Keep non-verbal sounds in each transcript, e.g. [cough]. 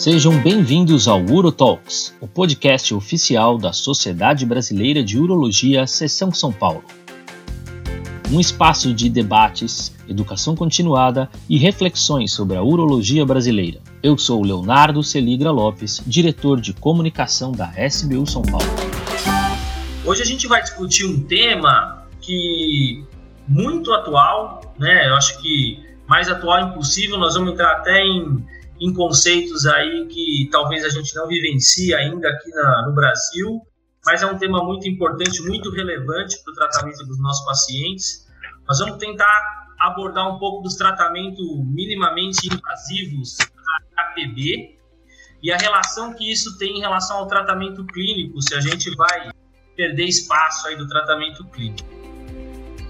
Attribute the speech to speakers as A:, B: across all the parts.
A: Sejam bem-vindos ao UroTalks, o podcast oficial da Sociedade Brasileira de Urologia, Seção São Paulo. Um espaço de debates, educação continuada e reflexões sobre a urologia brasileira. Eu sou Leonardo Celigra Lopes, diretor de comunicação da SBU São Paulo.
B: Hoje a gente vai discutir um tema que muito atual, né? Eu acho que mais atual impossível. Nós vamos entrar até em em conceitos aí que talvez a gente não vivencie ainda aqui na, no Brasil, mas é um tema muito importante, muito relevante para o tratamento dos nossos pacientes. Nós vamos tentar abordar um pouco dos tratamentos minimamente invasivos da HPB e a relação que isso tem em relação ao tratamento clínico, se a gente vai perder espaço aí do tratamento clínico.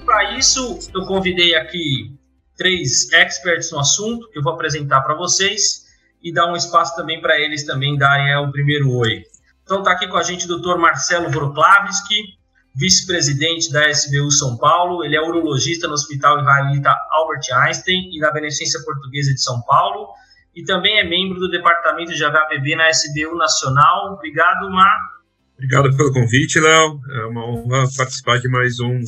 B: Para isso, eu convidei aqui três experts no assunto que eu vou apresentar para vocês e dar um espaço também para eles também darem o primeiro oi. Então está aqui com a gente o Dr. Marcelo Wroclawski, vice-presidente da SBU São Paulo. Ele é urologista no Hospital Israelita Albert Einstein e na Beneficência Portuguesa de São Paulo e também é membro do departamento de HPV na SBU Nacional. Obrigado, Mar.
C: Obrigado pelo convite, Léo. É uma honra participar de mais um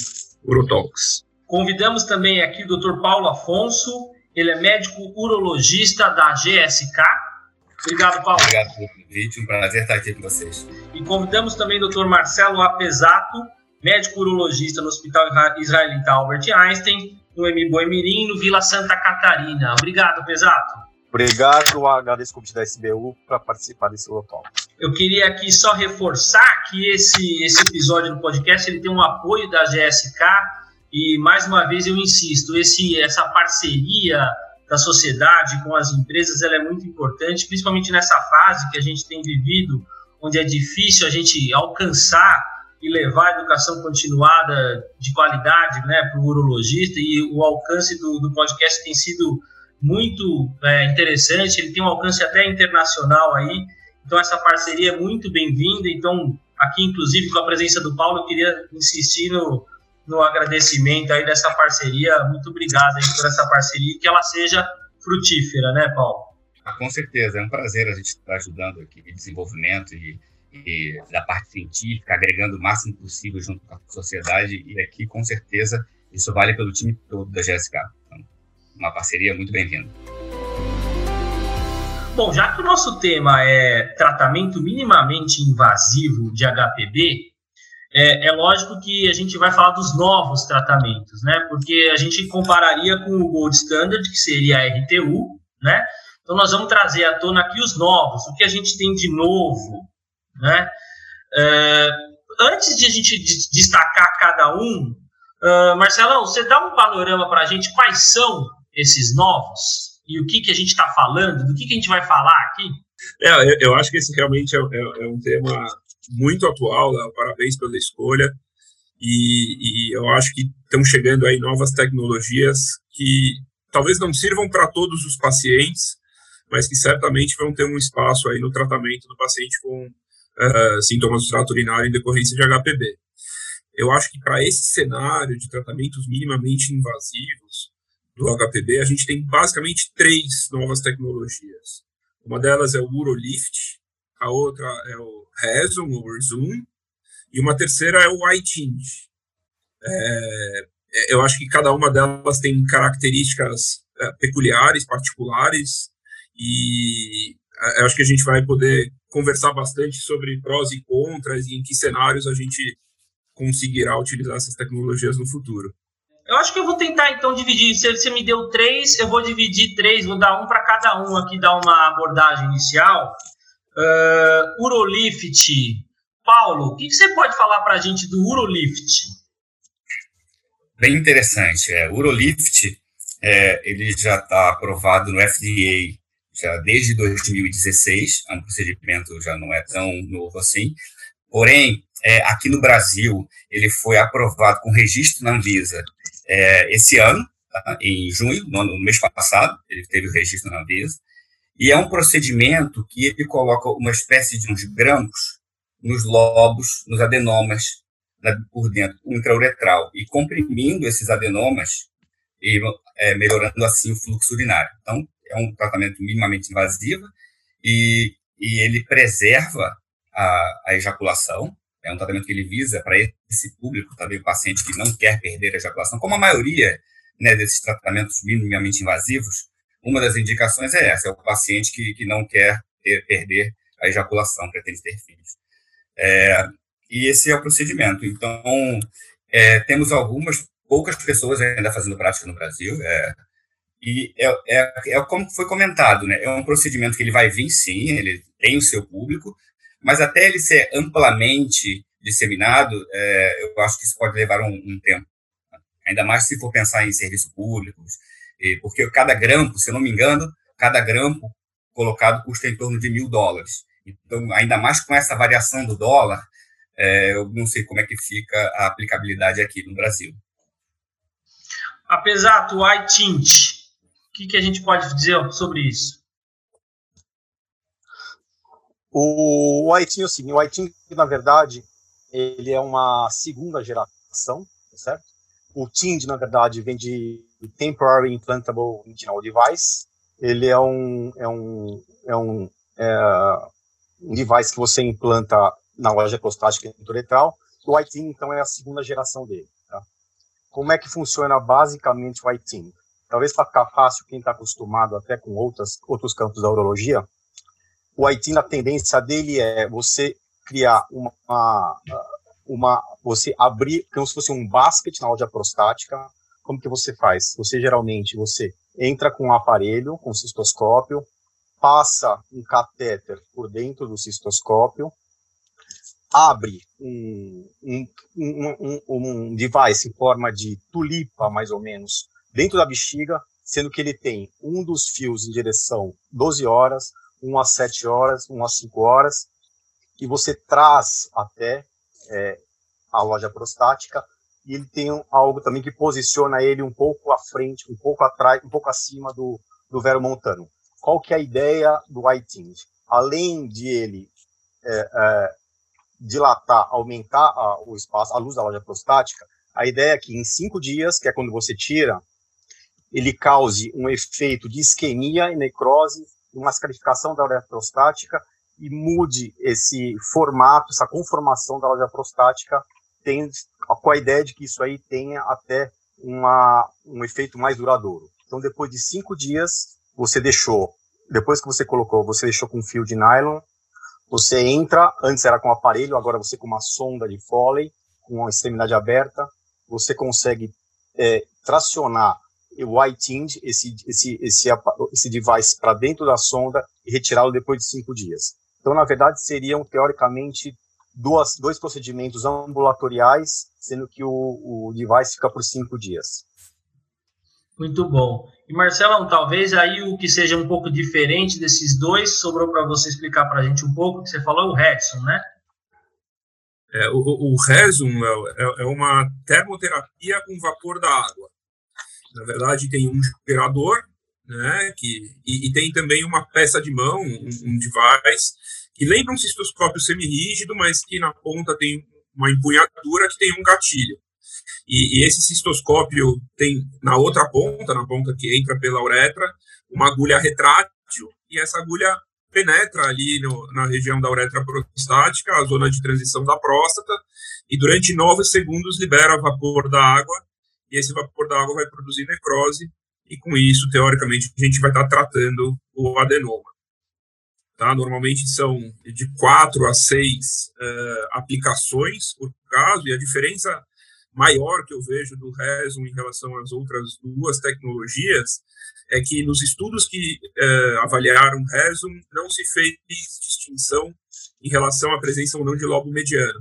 C: Urotalks.
B: Convidamos também aqui o Dr. Paulo Afonso, ele é médico urologista da GSK. Obrigado, Paulo.
D: Obrigado pelo convite, um prazer estar aqui com vocês.
B: E convidamos também o Dr. Marcelo Apesato, médico urologista no Hospital Israelita Albert Einstein, no M. Boemirim, no Vila Santa Catarina. Obrigado, Pesato.
E: Obrigado, agradeço o convite da SBU para participar desse local.
B: Eu queria aqui só reforçar que esse, esse episódio do podcast ele tem um apoio da GSK e mais uma vez eu insisto, esse, essa parceria da sociedade com as empresas ela é muito importante, principalmente nessa fase que a gente tem vivido, onde é difícil a gente alcançar e levar a educação continuada de qualidade né, para o urologista, e o alcance do, do podcast tem sido muito é, interessante, ele tem um alcance até internacional aí, então essa parceria é muito bem-vinda, então aqui inclusive com a presença do Paulo, eu queria insistir no, no agradecimento aí dessa parceria. Muito obrigado aí por essa parceria e que ela seja frutífera, né, Paulo?
D: Ah, com certeza, é um prazer a gente estar ajudando aqui em desenvolvimento e, e, da parte científica, agregando o máximo possível junto com a sociedade e aqui, com certeza, isso vale pelo time todo da GSK. Então, uma parceria muito bem-vinda.
B: Bom, já que o nosso tema é tratamento minimamente invasivo de HPV, é, é, lógico que a gente vai falar dos novos tratamentos, né? Porque a gente compararia com o Gold Standard, que seria a RTU, né? Então nós vamos trazer à tona aqui os novos, o que a gente tem de novo, né? É, antes de a gente destacar cada um, uh, Marcelão, você dá um panorama para a gente quais são esses novos e o que, que a gente está falando, do que, que a gente vai falar aqui?
C: É, eu, eu acho que esse realmente é, é, é um tema muito atual, Léo, parabéns pela escolha. E, e eu acho que estão chegando aí novas tecnologias que talvez não sirvam para todos os pacientes, mas que certamente vão ter um espaço aí no tratamento do paciente com uh, sintomas do trato urinário em decorrência de HPV. Eu acho que para esse cenário de tratamentos minimamente invasivos do HPV, a gente tem basicamente três novas tecnologias. Uma delas é o Urolift, a outra é o Reson, ou Zoom, e uma terceira é o iChange. É, eu acho que cada uma delas tem características é, peculiares, particulares, e é, eu acho que a gente vai poder conversar bastante sobre prós e contras e em que cenários a gente conseguirá utilizar essas tecnologias no futuro.
B: Eu acho que eu vou tentar então dividir. Se você me deu três, eu vou dividir três, vou dar um para cada um aqui, dar uma abordagem inicial. Uh, Urolift. Paulo, o que, que você pode falar para a gente do Urolift?
D: Bem interessante. É, Urolift é, ele já está aprovado no FDA já desde 2016. É um procedimento já não é tão novo assim. Porém, é, aqui no Brasil, ele foi aprovado com registro na Anvisa é, esse ano, tá? em junho, no, no mês passado, ele teve o registro na Anvisa. E é um procedimento que ele coloca uma espécie de uns grampos nos lobos, nos adenomas né, por dentro, intrauretral, e comprimindo esses adenomas e é, melhorando assim o fluxo urinário. Então, é um tratamento minimamente invasivo e, e ele preserva a, a ejaculação, é um tratamento que ele visa para esse público, também o paciente que não quer perder a ejaculação, como a maioria né, desses tratamentos minimamente invasivos, uma das indicações é essa, é o paciente que, que não quer ter, perder a ejaculação, pretende ter filhos. É, e esse é o procedimento. Então, é, temos algumas, poucas pessoas ainda fazendo prática no Brasil, é, e é, é, é, como foi comentado, né? É um procedimento que ele vai vir, sim, ele tem o seu público, mas até ele ser amplamente disseminado, é, eu acho que isso pode levar um, um, tempo. Ainda mais se for pensar em serviços públicos, porque cada grampo, se eu não me engano, cada grampo colocado custa em torno de mil dólares. Então, ainda mais com essa variação do dólar, é, eu não sei como é que fica a aplicabilidade aqui no Brasil.
B: Apesar do iTint, o que, que a gente pode dizer sobre isso?
E: O, o iTint, assim, o iTint, na verdade, ele é uma segunda geração, certo? O TIND, na verdade, vem de Temporary Implantable Retinal Device. Ele é um, é um, é um, é um device que você implanta na loja prostática uretral. O iTeam, então, é a segunda geração dele. Tá? Como é que funciona basicamente o iTeam? Talvez para ficar fácil, quem está acostumado até com outras, outros campos da urologia, o iTeam, a tendência dele é você criar uma, uma, você abrir, como se fosse um basket na loja prostática, como que você faz? Você geralmente, você entra com um aparelho, com um cistoscópio, passa um catéter por dentro do cistoscópio, abre um, um, um, um, device em forma de tulipa, mais ou menos, dentro da bexiga, sendo que ele tem um dos fios em direção 12 horas, um às 7 horas, um às 5 horas, e você traz até é, a loja prostática, e ele tem algo também que posiciona ele um pouco à frente, um pouco atrás, um pouco acima do, do vero montano. Qual que é a ideia do iTind? Além de ele é, é, dilatar, aumentar a, o espaço, a luz da loja prostática, a ideia é que em cinco dias, que é quando você tira, ele cause um efeito de isquemia e necrose, uma escarificação da loja prostática e mude esse formato, essa conformação da loja prostática, tem, com a ideia de que isso aí tenha até uma, um efeito mais duradouro. Então, depois de cinco dias, você deixou, depois que você colocou, você deixou com fio de nylon, você entra, antes era com aparelho, agora você com uma sonda de Foley, com uma extremidade aberta, você consegue é, tracionar o iTind, esse, esse, esse, esse device para dentro da sonda e retirá-lo depois de cinco dias. Então, na verdade, seriam, teoricamente, duas, dois procedimentos ambulatoriais, sendo que o, o device fica por cinco dias.
B: Muito bom. E Marcelão, talvez aí o que seja um pouco diferente desses dois, sobrou para você explicar para a gente um pouco, que você falou o Redson, né?
C: É, o, o Resum é, é, uma termoterapia com vapor da água. Na verdade, tem um gerador, né, que, e, e tem também uma peça de mão, um, um device, que lembra um cistoscópio semirrígido, mas que na ponta tem uma empunhadura que tem um gatilho. E, e, esse cistoscópio tem na outra ponta, na ponta que entra pela uretra, uma agulha retrátil, e essa agulha penetra ali no, na região da uretra prostática, a zona de transição da próstata, e durante nove segundos libera vapor da água, e esse vapor da água vai produzir necrose, e com isso, teoricamente, a gente vai estar tratando o adenoma. Tá? Normalmente são de quatro a seis uh, aplicações por caso, e a diferença maior que eu vejo do Reson em relação às outras duas tecnologias é que nos estudos que uh, avaliaram Reson não se fez distinção em relação à presença ou não de lobo mediano.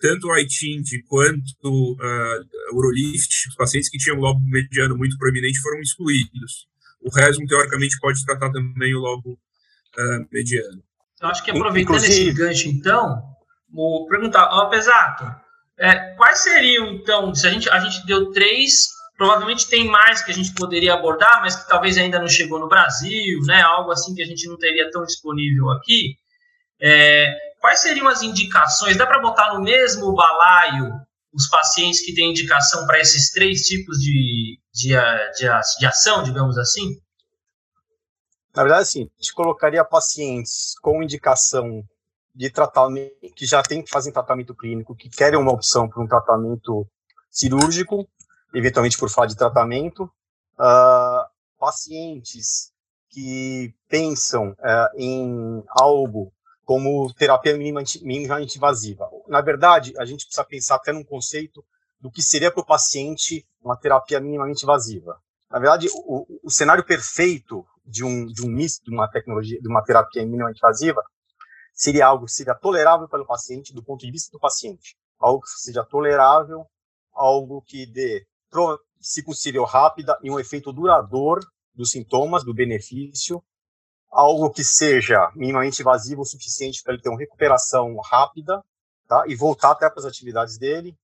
C: Tanto o iTind quanto uh, o Urolift, os pacientes que tinham lobo mediano muito proeminente foram excluídos. O Reson, teoricamente, pode tratar também o lobo uh, mediano.
B: Eu acho que aproveitando Inclusive, esse gancho, então, vou perguntar, ó, Pesato, é, quais seriam, então, se a gente, a gente deu três, provavelmente tem mais que a gente poderia abordar, mas que talvez ainda não chegou no Brasil, né, algo assim que a gente não teria tão disponível aqui. É, quais seriam as indicações? Dá para botar no mesmo balaio os pacientes que têm indicação para esses três tipos de, de, de, de ação, digamos assim?
E: Na verdade, assim, a gente colocaria pacientes com indicação de tratamento, que já tem que fazer tratamento clínico, que querem uma opção para um tratamento cirúrgico, eventualmente por falta de tratamento, uh, pacientes que pensam uh, em algo como terapia minimamente, invasiva. Na verdade, a gente precisa pensar até num conceito do que seria para o paciente uma terapia minimamente invasiva. Na verdade, o, o cenário perfeito de um de um misto de uma tecnologia, de uma terapia minimamente invasiva, seria algo que seria tolerável pelo paciente do ponto de vista do paciente, algo que seja tolerável, algo que dê, se possível, rápida e um efeito duradouro dos sintomas, do benefício, algo que seja minimamente invasivo o suficiente para ele ter uma recuperação rápida, tá? E voltar até para as atividades dele,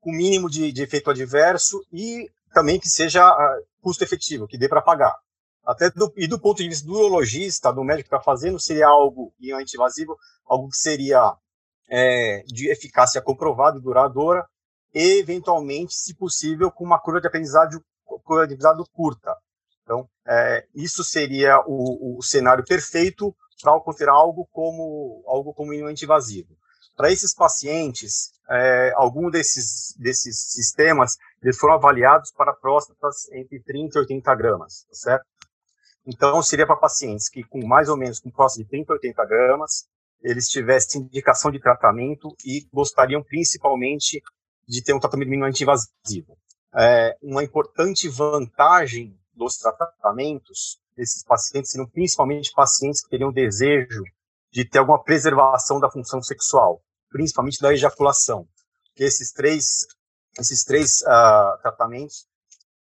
E: com mínimo de, de efeito adverso e também que seja uh, custo efetivo, que dê para pagar. Até do, e do ponto de vista do urologista, do médico que está fazendo, seria algo anti-invasivo, algo que seria é, de eficácia comprovada e duradoura, e, eventualmente, se possível, com uma curva de aprendizado, curva de aprendizado curta. Então, é, isso seria o, o cenário perfeito para considerar algo como algo como invasivo. Para esses pacientes, é, algum desses desses sistemas eles foram avaliados para próstatas entre 30 e 80 gramas, tá certo? Então, seria para pacientes que, com mais ou menos com próstata de 30 a 80 gramas, eles tivessem indicação de tratamento e gostariam principalmente de ter um tratamento minimamente invasivo. É, uma importante vantagem dos tratamentos desses pacientes seriam principalmente pacientes que teriam desejo de ter alguma preservação da função sexual, principalmente da ejaculação. Que esses três, esses três uh, tratamentos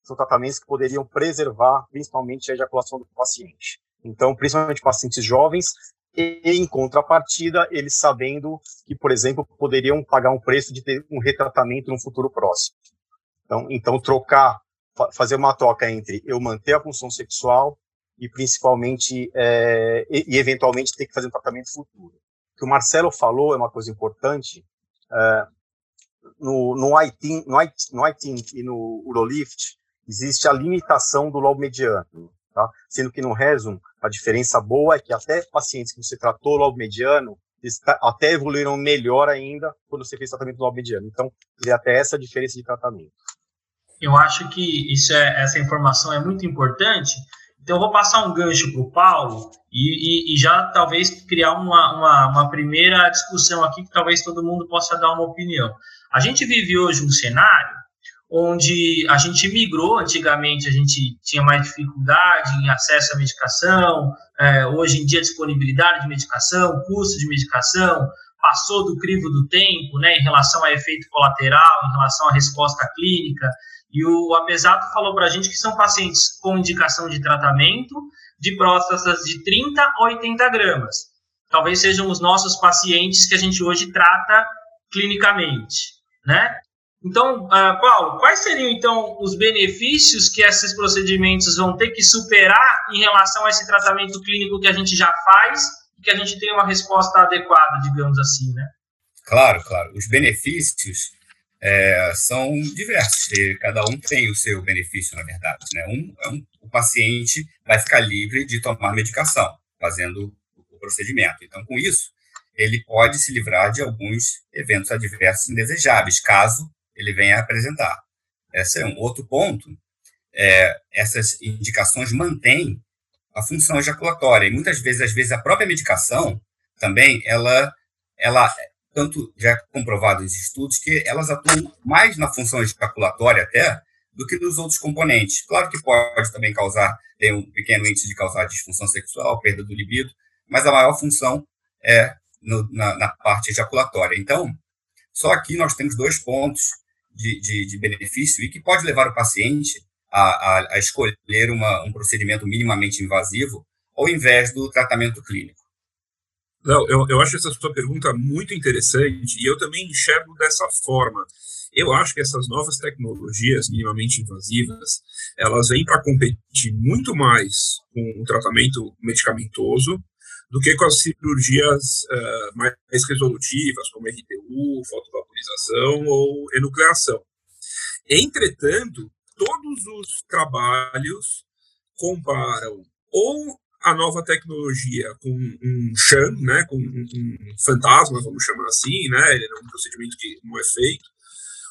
E: são tratamentos que poderiam preservar principalmente a ejaculação do paciente. Então, principalmente pacientes jovens, e em contrapartida, eles sabendo que, por exemplo, poderiam pagar um preço de ter um retratamento no futuro próximo. Então, então trocar, fazer uma troca entre eu manter a função sexual e principalmente é, e, e, eventualmente ter que fazer um tratamento futuro. O que o Marcelo falou é uma coisa importante. É, no, no, ITIN, no, e no Urolift, existe a limitação do lobo mediano, tá? Sendo que no Resum, a diferença boa é que até pacientes que você tratou lobo mediano, até evoluíram melhor ainda quando você fez tratamento do lobo mediano. Então, até essa diferença de tratamento.
B: Eu acho que isso é, essa informação é muito importante. Então, eu vou passar um gancho para o Paulo e, e, e, já talvez criar uma, uma, uma primeira discussão aqui que talvez todo mundo possa dar uma opinião. A gente vive hoje um cenário onde a gente migrou. Antigamente a gente tinha mais dificuldade em acesso à medicação, é, hoje em dia disponibilidade de medicação, custo de medicação, passou do crivo do tempo, né, em relação a efeito colateral, em relação à resposta clínica. E o Apesato falou para a gente que são pacientes com indicação de tratamento de próstatas de 30 a 80 gramas. Talvez sejam os nossos pacientes que a gente hoje trata clinicamente, né? Então, uh, Paulo, quais seriam então os benefícios que esses procedimentos vão ter que superar em relação a esse tratamento clínico que a gente já faz que a gente tem uma resposta adequada, digamos assim, né?
D: Claro, claro. Os benefícios é, são diversos. Cada um tem o seu benefício, na verdade. Né? Um, é um, o paciente vai ficar livre de tomar medicação, fazendo o procedimento. Então, com isso, ele pode se livrar de alguns eventos adversos indesejáveis, caso ele vem a apresentar. Esse é um outro ponto. É, essas indicações mantêm a função ejaculatória e muitas vezes, às vezes a própria medicação também ela, ela tanto já comprovado nos estudos que elas atuam mais na função ejaculatória até do que nos outros componentes. Claro que pode também causar, tem um pequeno índice de causar disfunção sexual, perda do libido, mas a maior função é no, na, na, parte ejaculatória. Então, só aqui nós temos dois pontos de, de, de benefício e que pode levar o paciente a, a, a escolher uma, um procedimento minimamente invasivo ao invés do tratamento clínico.
C: Não, eu, eu acho essa sua pergunta muito interessante e eu também enxergo dessa forma. Eu acho que essas novas tecnologias minimamente invasivas, elas vêm para competir muito mais com o tratamento medicamentoso do que com as cirurgias uh, mais resolutivas, como RTU, fotovaporização ou enucleação. Entretanto, todos os trabalhos comparam ou a nova tecnologia com um sham, né, com um, fantasma, vamos chamar assim, né, ele é um procedimento que não é feito,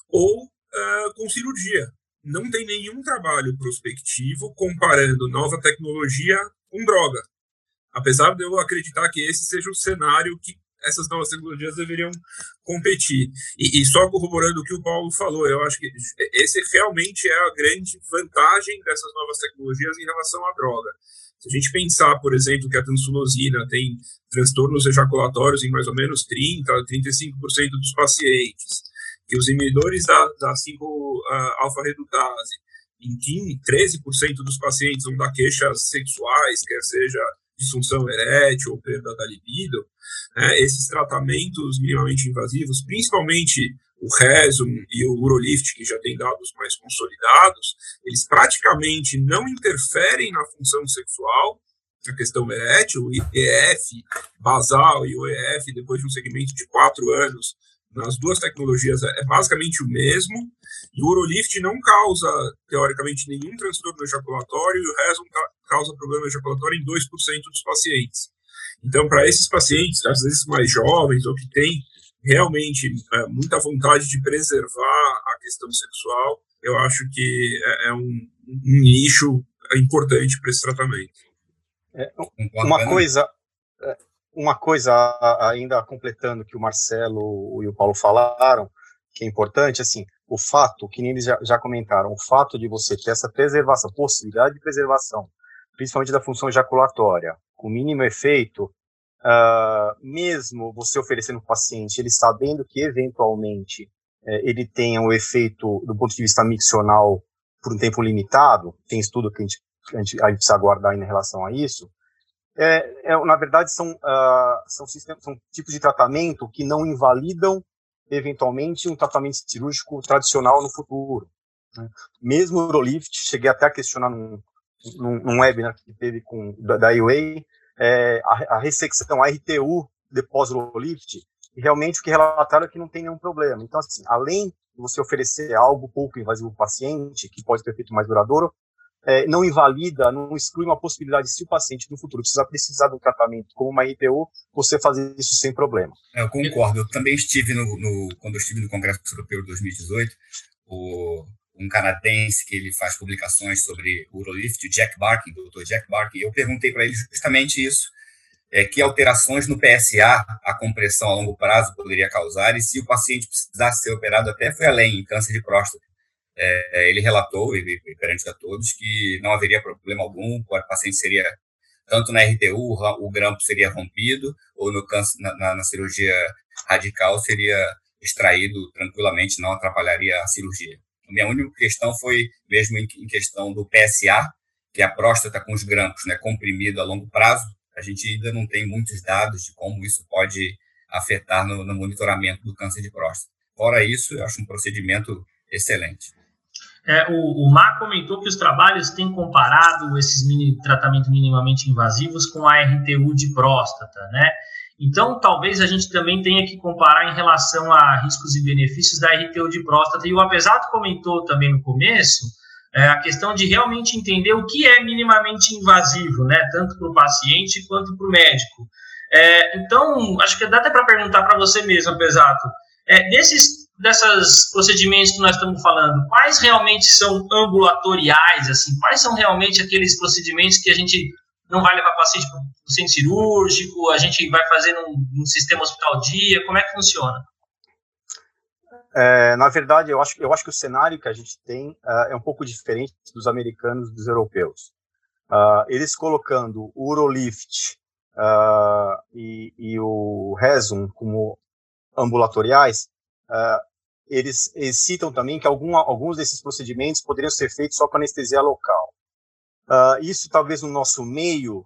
C: ou uh, com cirurgia. Não tem nenhum trabalho prospectivo comparando nova tecnologia com droga. Apesar de eu acreditar que esse seja o cenário que essas novas tecnologias deveriam competir. E, e, só corroborando o que o Paulo falou, eu acho que esse realmente é a grande vantagem dessas novas tecnologias em relação à droga. Se a gente pensar, por exemplo, que a tansulosina tem transtornos ejaculatórios em mais ou menos 30 a 35% dos pacientes, que os inibidores da, da 5-alfa-redutase em 15, 13% dos pacientes vão dar queixas sexuais, quer seja disfunção erétil ou perda da libido, né, esses tratamentos minimamente invasivos, principalmente o Resum e o Urolift, que já têm dados mais consolidados, eles praticamente não interferem na função sexual, na questão erétil, o IEF basal e o EF, depois de um segmento de quatro anos, nas duas tecnologias é basicamente o mesmo, e o Urolift não causa, teoricamente, nenhum transtorno ejaculatório, e o Resum causa problema ejaculatório em 2% dos pacientes. Então, para esses pacientes, às vezes mais jovens, ou que têm realmente é, muita vontade de preservar a questão sexual, eu acho que é, é um, um, nicho importante para esse tratamento.
E: É, uma coisa, é, uma coisa ainda completando que o Marcelo e o Paulo falaram, que é importante, assim, o fato, que nem eles já, já comentaram, o fato de você ter essa preservação, possibilidade de preservação, principalmente da função ejaculatória, com mínimo efeito, uh, mesmo você oferecendo para o paciente, ele sabendo que eventualmente eh, ele tenha um efeito do ponto de vista miccional por um tempo limitado, tem estudo que a gente, a gente, a gente precisa aguardar em relação a isso, é, é, na verdade são, uh, são, sistemas, são tipos de tratamento que não invalidam eventualmente um tratamento cirúrgico tradicional no futuro. Né? Mesmo o Urolift, cheguei até a questionar num, num, num webinar que teve com, da, da UA, é, a, a ressecção, a RTU de pós-Urolift, realmente o que relataram é que não tem nenhum problema. Então, assim, além de você oferecer algo pouco invasivo para o paciente, que pode ter efeito mais duradouro, é, não invalida, não exclui uma possibilidade, se o paciente no futuro precisar precisar de um tratamento como uma RTU, você fazer isso sem problema.
D: É, eu concordo. Eu também estive no, no, quando eu estive no Congresso Europeu de 2018, o, um canadense que ele faz publicações sobre urolift, o Jack Barkin, o Dr. Jack Barkin, eu perguntei para ele justamente isso, é, que alterações no PSA a compressão a longo prazo poderia causar e se o paciente precisasse ser operado até foi além, em câncer de próstata. É, ele relatou, e, perante a todos, que não haveria problema algum, o paciente seria, tanto na RTU, o grampo seria rompido, ou no câncer, na, na, na cirurgia radical seria extraído tranquilamente, não atrapalharia a cirurgia. A minha única questão foi mesmo em, questão do PSA, que é a próstata com os grampos, né, comprimido a longo prazo. A gente ainda não tem muitos dados de como isso pode afetar no, no monitoramento do câncer de próstata. Fora isso, eu acho um procedimento excelente.
B: É, o, o Mar comentou que os trabalhos têm comparado esses mini, tratamentos minimamente invasivos com a RTU de próstata, né? Então, talvez a gente também tenha que comparar em relação a riscos e benefícios da RTU de próstata. E o Apesato comentou também no começo é, a questão de realmente entender o que é minimamente invasivo, né, tanto para o paciente quanto para o médico. É, então, acho que dá até para perguntar para você mesmo, Apesato, é, desses dessas procedimentos que nós estamos falando, quais realmente são ambulatoriais, assim, quais são realmente aqueles procedimentos que a gente não vai levar paciente para o centro cirúrgico, a gente vai fazer num, num sistema hospital-dia, como é que funciona?
E: É, na verdade, eu acho, eu acho que o cenário que a gente tem uh, é um pouco diferente dos americanos e dos europeus. Uh, eles colocando o Urolift uh, e, e, o Resum como ambulatoriais, eles, eles, citam também que algum, alguns desses procedimentos poderiam ser feitos só com anestesia local. Uh, isso talvez no nosso meio,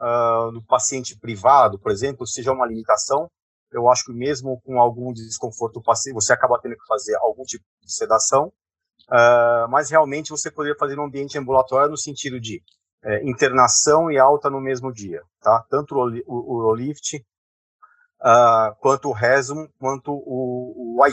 E: uh, no paciente privado, por exemplo, seja uma limitação. Eu acho que mesmo com algum desconforto paciente, você acaba tendo que fazer algum tipo de sedação, uh, mas realmente você poderia fazer no ambiente ambulatório no sentido de é, internação e alta no mesmo dia, tá? Tanto o, o, o Lift, quanto o Resum, quanto o, o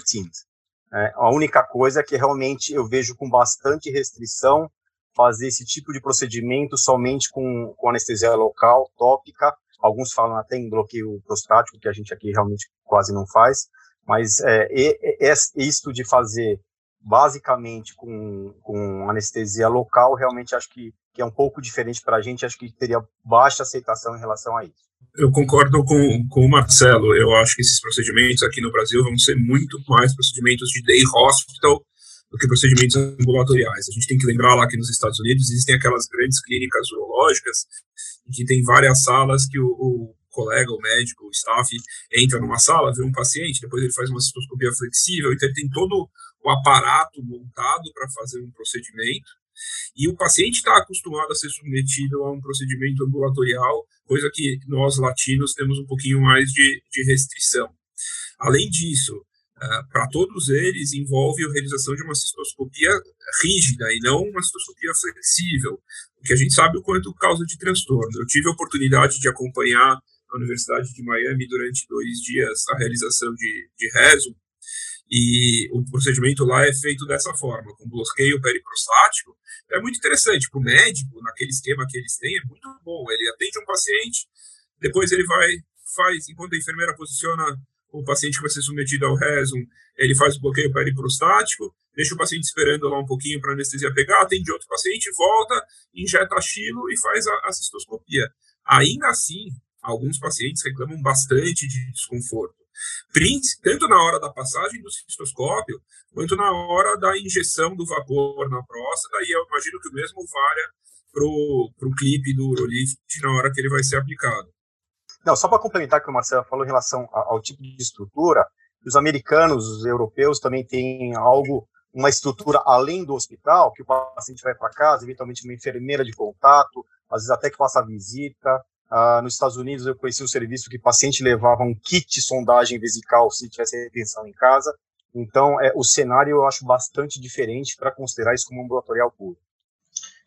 E: É, a única coisa é que realmente eu vejo com bastante restrição fazer esse tipo de procedimento somente com, com anestesia local, tópica. Alguns falam até em bloqueio prostático, que a gente aqui realmente quase não faz. Mas é, é, é isto de fazer basicamente com, com anestesia local, realmente acho que, que é um pouco diferente para a gente, acho que teria baixa aceitação em relação a isso.
C: Eu concordo com, com o Marcelo, eu acho que esses procedimentos aqui no Brasil vão ser muito mais procedimentos de day hospital do que procedimentos ambulatoriais. A gente tem que lembrar lá que nos Estados Unidos existem aquelas grandes clínicas urológicas que tem várias salas que o, o colega, o médico, o staff entra numa sala, vê um paciente, depois ele faz uma cistoscopia flexível, então ele tem todo o aparato montado para fazer um procedimento, e o paciente está acostumado a ser submetido a um procedimento ambulatorial, coisa que nós latinos temos um pouquinho mais de, de restrição. Além disso, uh, para todos eles, envolve a realização de uma cistoscopia rígida e não uma cistoscopia flexível, porque a gente sabe o quanto causa de transtorno. Eu tive a oportunidade de acompanhar na Universidade de Miami durante dois dias a realização de, de rezo, e o procedimento lá é feito dessa forma, com bloqueio periprostático. É muito interessante para o médico, naquele esquema que eles têm, é muito bom. Ele atende um paciente, depois ele vai, faz, enquanto a enfermeira posiciona o paciente que vai ser submetido ao rezo, ele faz o bloqueio periprostático, deixa o paciente esperando lá um pouquinho para a anestesia pegar, atende outro paciente, volta, injeta xilo e faz a, a cistoscopia. Ainda assim, alguns pacientes reclamam bastante de desconforto tanto na hora da passagem do cistoscópio, quanto na hora da injeção do vapor na próstata, e eu imagino que o mesmo valha para o clipe do Urolift na hora que ele vai ser aplicado.
E: Não, só para complementar o que o Marcelo falou em relação ao tipo de estrutura, os americanos, os europeus também têm algo, uma estrutura além do hospital, que o paciente vai para casa, eventualmente uma enfermeira de contato, às vezes até que faça visita, Uh, nos Estados Unidos, eu conheci um serviço que o paciente levava um kit de sondagem vesical se tivesse retenção em casa. Então, é, o cenário eu acho bastante diferente para considerar isso como ambulatorial puro.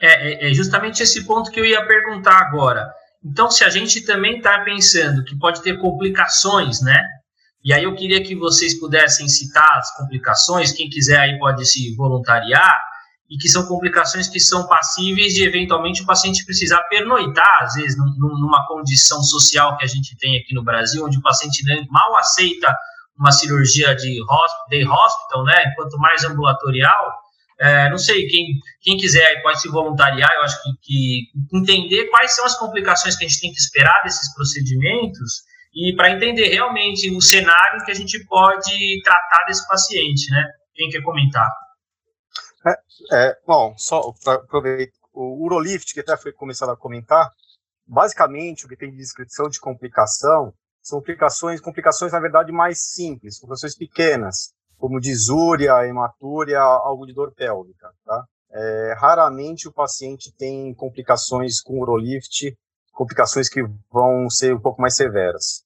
B: É, é, é, justamente esse ponto que eu ia perguntar agora. Então, se a gente também está pensando que pode ter complicações, né? E aí eu queria que vocês pudessem citar as complicações, quem quiser aí pode se voluntariar, e que são complicações que são passíveis de eventualmente o paciente precisar pernoitar, às vezes, numa condição social que a gente tem aqui no Brasil, onde o paciente mal aceita uma cirurgia de hospital, né, enquanto mais ambulatorial. É, não sei, quem, quem quiser pode se voluntariar, eu acho que, que entender quais são as complicações que a gente tem que esperar desses procedimentos e para entender realmente o cenário que a gente pode tratar desse paciente, né? Quem quer comentar?
E: É, bom, só para aproveitar, o Urolift, que até foi começado a comentar, basicamente o que tem de descrição de complicação são complicações, complicações na verdade mais simples, complicações pequenas, como disúria, hematúria, algo de dor pélvica, tá? É, raramente o paciente tem complicações com Urolift, complicações que vão ser um pouco mais severas.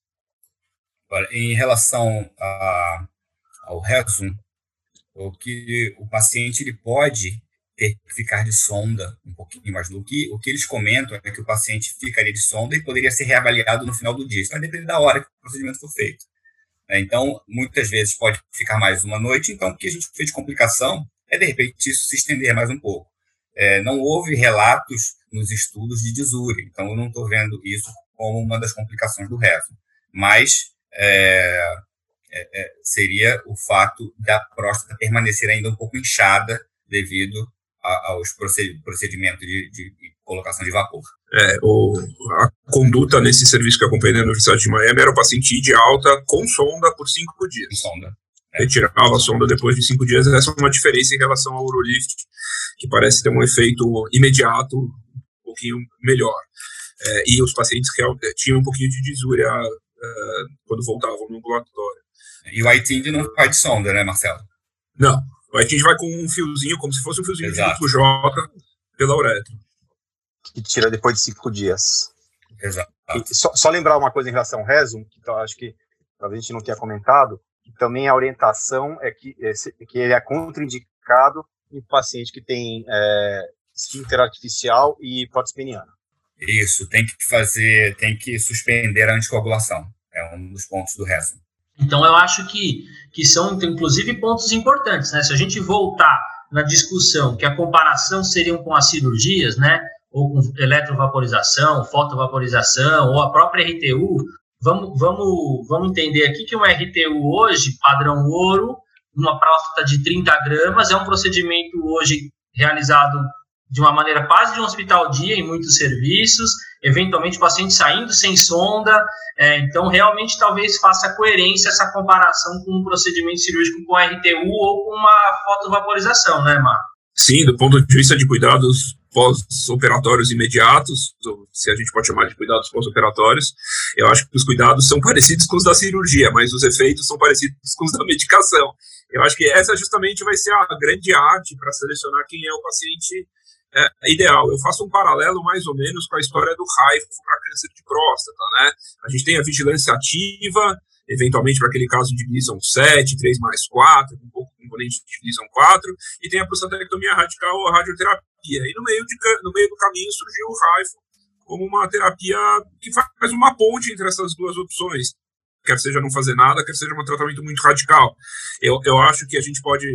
D: em relação a, ao Resum, o que o paciente ele pode ter que ficar de sonda um pouquinho mais do que o que eles comentam é que o paciente ficaria de sonda e poderia ser reavaliado no final do dia. Isso vai depender da hora que o procedimento for feito. Né? Então, muitas vezes pode ficar mais uma noite. Então, o que a gente fez de complicação é de repente isso se estender mais um pouco. É, não houve relatos nos estudos de disúria, então eu não estou vendo isso como uma das complicações do rezo. Mas é, é, é, seria o fato da próstata permanecer ainda um pouco inchada devido a, aos procedimentos de, de, colocação de vapor.
C: É, o, a conduta nesse serviço que eu acompanhei na Universidade de Miami era o paciente ir de alta com sonda por cinco dias. Com
D: sonda.
C: É. Retirava a sonda depois de cinco dias. Essa é uma diferença em relação ao Urolift, que parece ter um efeito imediato, um pouquinho melhor. É, e os pacientes que tinham um pouquinho de disúria uh, quando voltavam no ambulatório.
D: E o iTind não vai de sonda, né, Marcelo?
C: Não. O iTind vai com um fiozinho, como se fosse um fiozinho Exato. de J pela uretra.
E: Que tira depois de cinco dias.
D: Exato.
E: Só, só, lembrar uma coisa em relação ao Resum, que eu acho que a gente não tinha comentado, que também a orientação é que, é, que ele é contraindicado em paciente que tem é, esfíncter artificial e prótese peniana.
D: Isso, tem que fazer, tem que suspender a anticoagulação. É um dos pontos do Resum.
B: Então, eu acho que, que são, inclusive, pontos importantes. Né? Se a gente voltar na discussão que a comparação seriam com as cirurgias, né? Ou com eletrovaporização, fotovaporização, ou a própria RTU. Vamos, vamos, vamos entender aqui que uma RTU hoje, padrão ouro, uma próstata de 30 gramas, é um procedimento hoje realizado de uma maneira quase de um hospital dia em muitos serviços, eventualmente paciente saindo sem sonda, é, então realmente talvez faça coerência essa comparação com um procedimento cirúrgico com RTU ou com uma fotovaporização, né, Mar?
C: Sim, do ponto de vista de cuidados pós-operatórios imediatos, se a gente pode chamar de cuidados pós-operatórios, eu acho que os cuidados são parecidos com os da cirurgia, mas os efeitos são parecidos com os da medicação. Eu acho que essa justamente vai ser a grande arte para selecionar quem é o paciente é, ideal. Eu faço um paralelo mais ou menos com a história do raifo para câncer de próstata, né? A gente tem a vigilância ativa, eventualmente para aquele caso de Gleason 7, 3 mais 4, com um pouco componente de Gleason 4, e tem a prostatectomia radical ou radioterapia. E no meio, de, no meio do caminho surgiu o raifo como uma terapia que faz uma ponte entre essas duas opções, quer seja não fazer nada, quer seja um tratamento muito radical. Eu, eu acho que a gente pode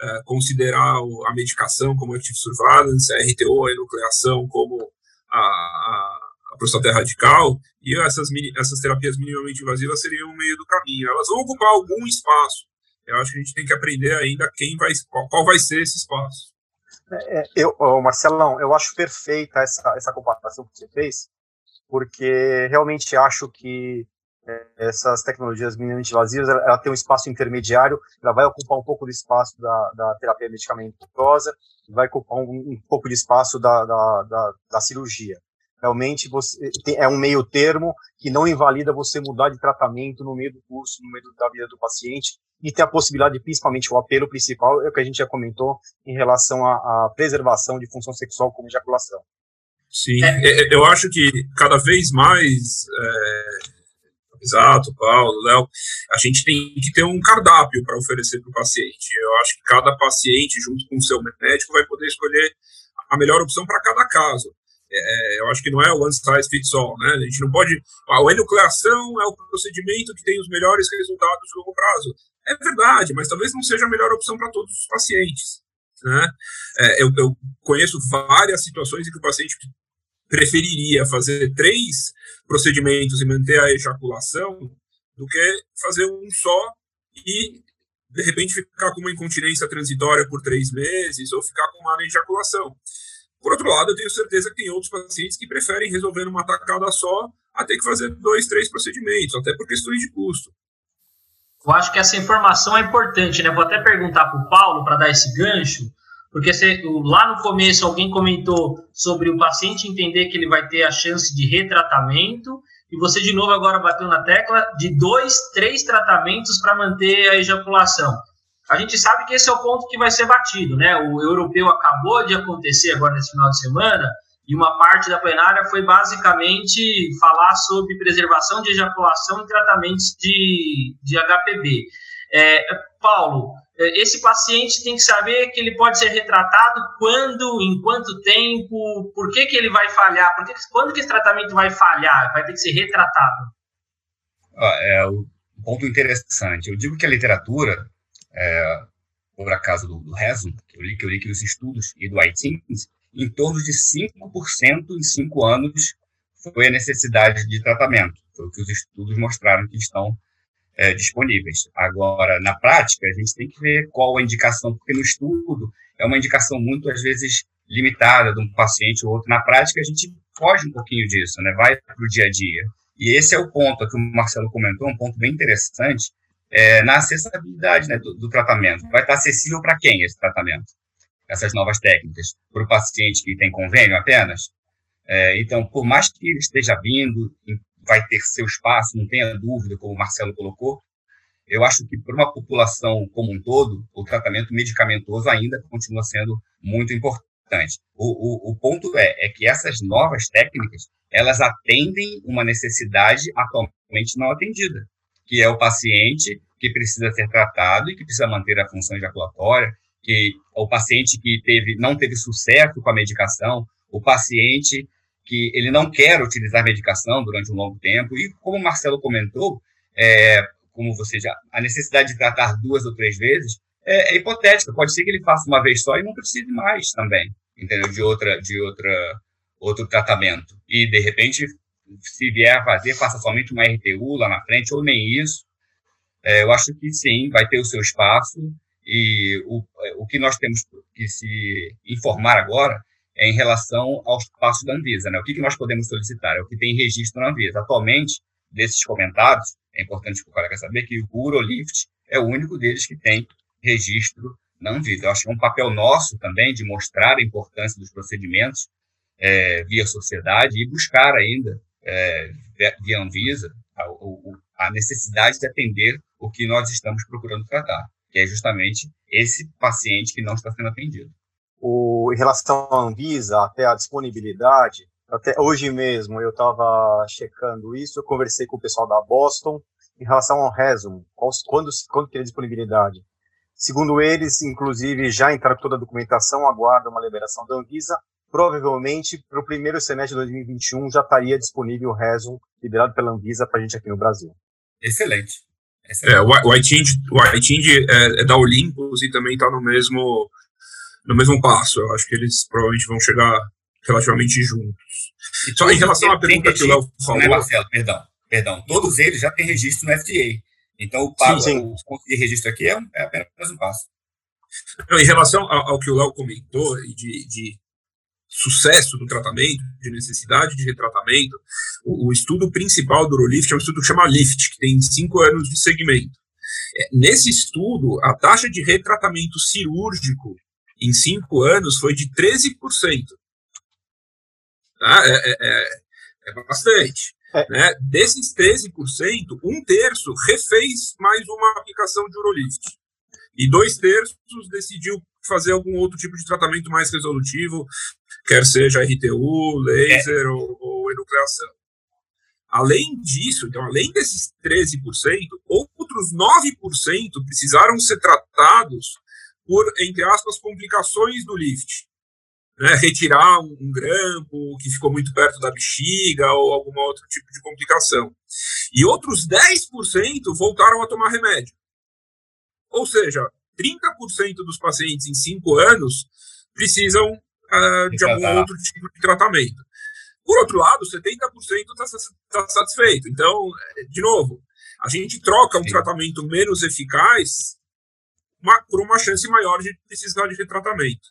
C: é, considerar a medicação como active surveillance, a RTO, a enucleação como a, a, a radical, e essas, essas terapias minimamente invasivas seriam o meio do caminho. Elas vão ocupar algum espaço. Eu acho que a gente tem que aprender ainda quem vai, qual, qual vai ser esse espaço.
E: É, é eu, Marcelão, eu acho perfeita essa, essa comparação que você fez, porque realmente acho que essas tecnologias minimamente invasivas, ela, ela, tem um espaço intermediário, ela vai ocupar um pouco do espaço da, da terapia medicamentosa, vai ocupar um, um pouco de espaço da, da, da, da cirurgia. Realmente você tem, é um meio termo que não invalida você mudar de tratamento no meio do curso, no meio da vida do paciente, e ter a possibilidade, principalmente o apelo principal, é o que a gente já comentou em relação à, à preservação de função sexual como ejaculação.
C: Sim, é. é eu acho que cada vez mais é Exato, Paulo, Léo. A gente tem que ter um cardápio para oferecer para o paciente. Eu acho que cada paciente, junto com o seu médico, vai poder escolher a melhor opção para cada caso. É, eu acho que não é one size fits all, né? A gente não pode. A enucleação é o procedimento que tem os melhores resultados no longo prazo. É verdade, mas talvez não seja a melhor opção para todos os pacientes. Né? É, eu, eu, conheço várias situações em que o paciente preferiria fazer três procedimentos e manter a ejaculação do que fazer um só e de repente ficar com uma incontinência transitória por três meses ou ficar com uma ejaculação. Por outro lado, eu tenho certeza que tem outros pacientes que preferem resolver numa tacada só a ter que fazer dois, três procedimentos, até por questões de custo.
B: Eu acho que essa informação é importante, né? Vou até perguntar para o Paulo para dar esse gancho. Porque se, lá no começo alguém comentou sobre o paciente entender que ele vai ter a chance de retratamento, e você de novo agora bateu na tecla de dois, três tratamentos para manter a ejaculação. A gente sabe que esse é o ponto que vai ser batido, né? O europeu acabou de acontecer agora nesse final de semana, e uma parte da plenária foi basicamente falar sobre preservação de ejaculação e tratamentos de, de HPV. É, Paulo, esse paciente tem que saber que ele pode ser retratado quando, em quanto tempo, por que, que ele vai falhar, por que, quando que esse tratamento vai falhar, vai ter que ser retratado.
D: É um ponto interessante. Eu digo que a literatura, é, por acaso do, do Rezo, que eu li, que eu li que os estudos, e do iTunes, em torno de 5% em 5 anos foi a necessidade de tratamento. Foi o que os estudos mostraram que estão é, disponíveis. Agora, na prática, a gente tem que ver qual a indicação, porque no estudo é uma indicação muito, às vezes, limitada de um paciente ou outro. Na prática, a gente foge um pouquinho disso, né? vai para o dia a dia. E esse é o ponto que o Marcelo comentou, um ponto bem interessante, é, na acessibilidade né, do, do, tratamento. Vai estar acessível para quem esse tratamento? Essas novas técnicas? Para o paciente que tem convênio apenas? É, então, por mais que esteja vindo vai ter seu espaço, não tenha dúvida, como o Marcelo colocou. Eu acho que para uma população como um todo, o tratamento medicamentoso ainda continua sendo muito importante. O, o, o ponto é, é que essas novas técnicas, elas atendem uma necessidade atualmente não atendida, que é o paciente que precisa ser tratado e que precisa manter a função ejaculatória, que o paciente que teve, não teve sucesso com a medicação, o paciente que ele não quer utilizar medicação durante um longo tempo. E como o Marcelo comentou, é, como você já, a necessidade de tratar duas ou três vezes, é, é, hipotética. Pode ser que ele faça uma vez só e não precise mais também, entendeu? De outra, de outra, outro tratamento. E de repente, se vier a fazer, faça somente uma RTU lá na frente ou nem isso. É, eu acho que sim, vai ter o seu espaço. E o, o que nós temos que se informar agora em relação aos passos da Anvisa. Né? O que, que nós podemos solicitar? É o que tem registro na Anvisa. Atualmente, desses comentados, é importante que o colega saber que o Urolift é o único deles que tem registro na Anvisa. Eu acho que é um papel nosso também de mostrar a importância dos procedimentos é, via sociedade e buscar ainda, é, via Anvisa, a, a necessidade de atender o que nós estamos procurando tratar, que é justamente esse paciente que não está sendo atendido
E: o, em relação à Anvisa, até a disponibilidade, até hoje mesmo eu estava checando isso, eu conversei com o pessoal da Boston em relação ao Resum, quando, quando tem disponibilidade. Segundo eles, inclusive, já entraram toda a documentação, aguardam uma liberação da Anvisa. Provavelmente, para o primeiro semestre de 2021, já estaria disponível o Resum, liberado pela Anvisa, para a gente aqui no Brasil.
D: Excelente.
C: Excelente. É, o iTind é, é da Olympus e também está no mesmo no mesmo passo. Eu acho que eles provavelmente vão chegar relativamente juntos. Só em relação à pergunta que o Léo falou. Né,
D: Marcelo, perdão, perdão. Todos eles já têm registro no FDA. Então, o, passo, sim, sim. o ponto de registro aqui é, é apenas um passo.
C: Não, em relação ao, ao que o Léo comentou, de, de sucesso do tratamento, de necessidade de retratamento, o, o, estudo principal do Urolift é um estudo que chama LIFT, que tem cinco anos de segmento. É, nesse estudo, a taxa de retratamento cirúrgico em cinco anos foi de 13%. Tá? É, é, é, é bastante. É. Né? Desses 13%, um terço refez mais uma aplicação de Urolift. E dois terços decidiu fazer algum outro tipo de tratamento mais resolutivo, quer seja RTU, laser é. ou, ou enucleação. Além disso, então, além desses 13%, outros 9% precisaram ser tratados por, entre aspas, complicações do lift. Né, retirar um, um, grampo que ficou muito perto da bexiga ou algum outro tipo de complicação. E outros 10% voltaram a tomar remédio. Ou seja, 30% dos pacientes em 5 anos precisam uh, de algum outro tipo de tratamento. Por outro lado, 70% está tá satisfeito. Então, de novo, a gente troca um Sim. tratamento menos eficaz uma, por uma chance maior de precisar de retratamento.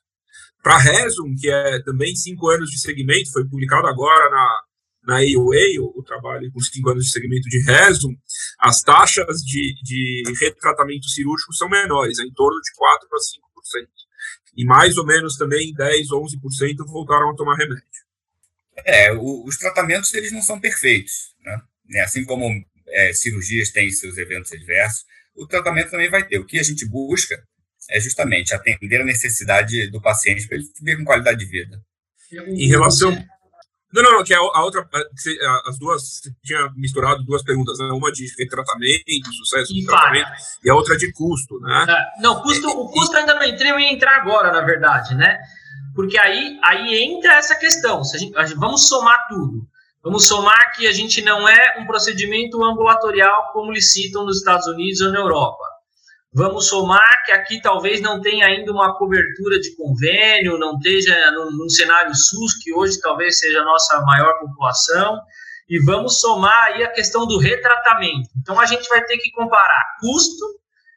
C: Para Resum, que é também cinco anos de segmento, foi publicado agora na, na AOA, o, trabalho com cinco anos de segmento de Resum, as taxas de, de retratamento cirúrgico são menores, é em torno de 4 a 5%. E mais ou menos também 10, 11% voltaram a tomar remédio.
D: É, o, os tratamentos eles não são perfeitos, né? Assim como é, cirurgias têm seus eventos adversos, o tratamento também vai ter. O que a gente busca é justamente atender a necessidade do paciente para ele viver com qualidade de vida.
C: Em relação. Não, não, não, que a, a outra. As duas. Você tinha misturado duas perguntas, né? Uma de tratamento, sucesso do tratamento, e a outra de custo, né?
B: É, não, custo, o custo ainda não entrei, eu ia entrar agora, na verdade, né? Porque aí, aí entra essa questão. Se a gente, a gente, vamos somar tudo. Vamos somar que a gente não é um procedimento ambulatorial como licitam nos Estados Unidos ou na Europa. Vamos somar que aqui talvez não tenha ainda uma cobertura de convênio, não esteja num, num cenário SUS, que hoje talvez seja a nossa maior população, e vamos somar aí a questão do retratamento. Então a gente vai ter que comparar custo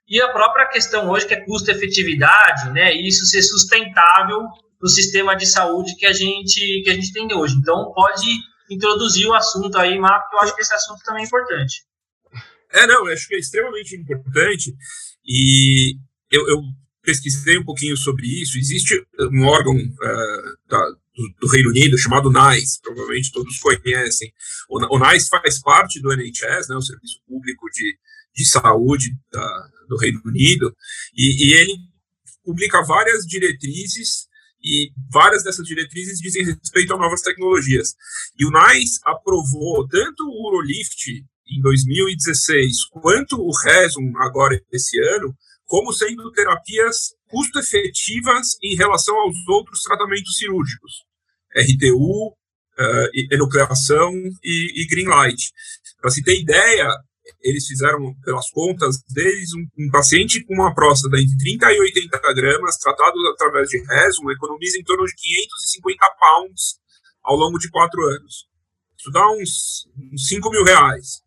B: e a própria questão hoje que é custo-efetividade, né? E isso ser sustentável no sistema de saúde que a gente que a gente tem hoje. Então pode introduzir o assunto aí, Marco, porque eu acho que esse assunto também é importante.
C: É, não, eu acho que é extremamente importante e eu, eu pesquisei um pouquinho sobre isso. Existe um órgão uh, da, do, do, Reino Unido chamado NICE, provavelmente todos conhecem. O, o NICE faz parte do NHS, né, o Serviço Público de, de Saúde da, do Reino Unido, e, e ele publica várias diretrizes e várias dessas diretrizes dizem respeito a novas tecnologias. E o NICE aprovou tanto o Urolift em 2016 quanto o Resum agora esse ano como sendo terapias custo-efetivas em relação aos outros tratamentos cirúrgicos, RTU, uh, enucleação e, e green light. Para se ter ideia, eles fizeram, pelas contas deles, um, um, paciente com uma próstata entre 30 e 80 gramas, tratado através de Resum, economiza em torno de 550 pounds ao longo de quatro anos. Isso dá uns, uns 5 mil reais.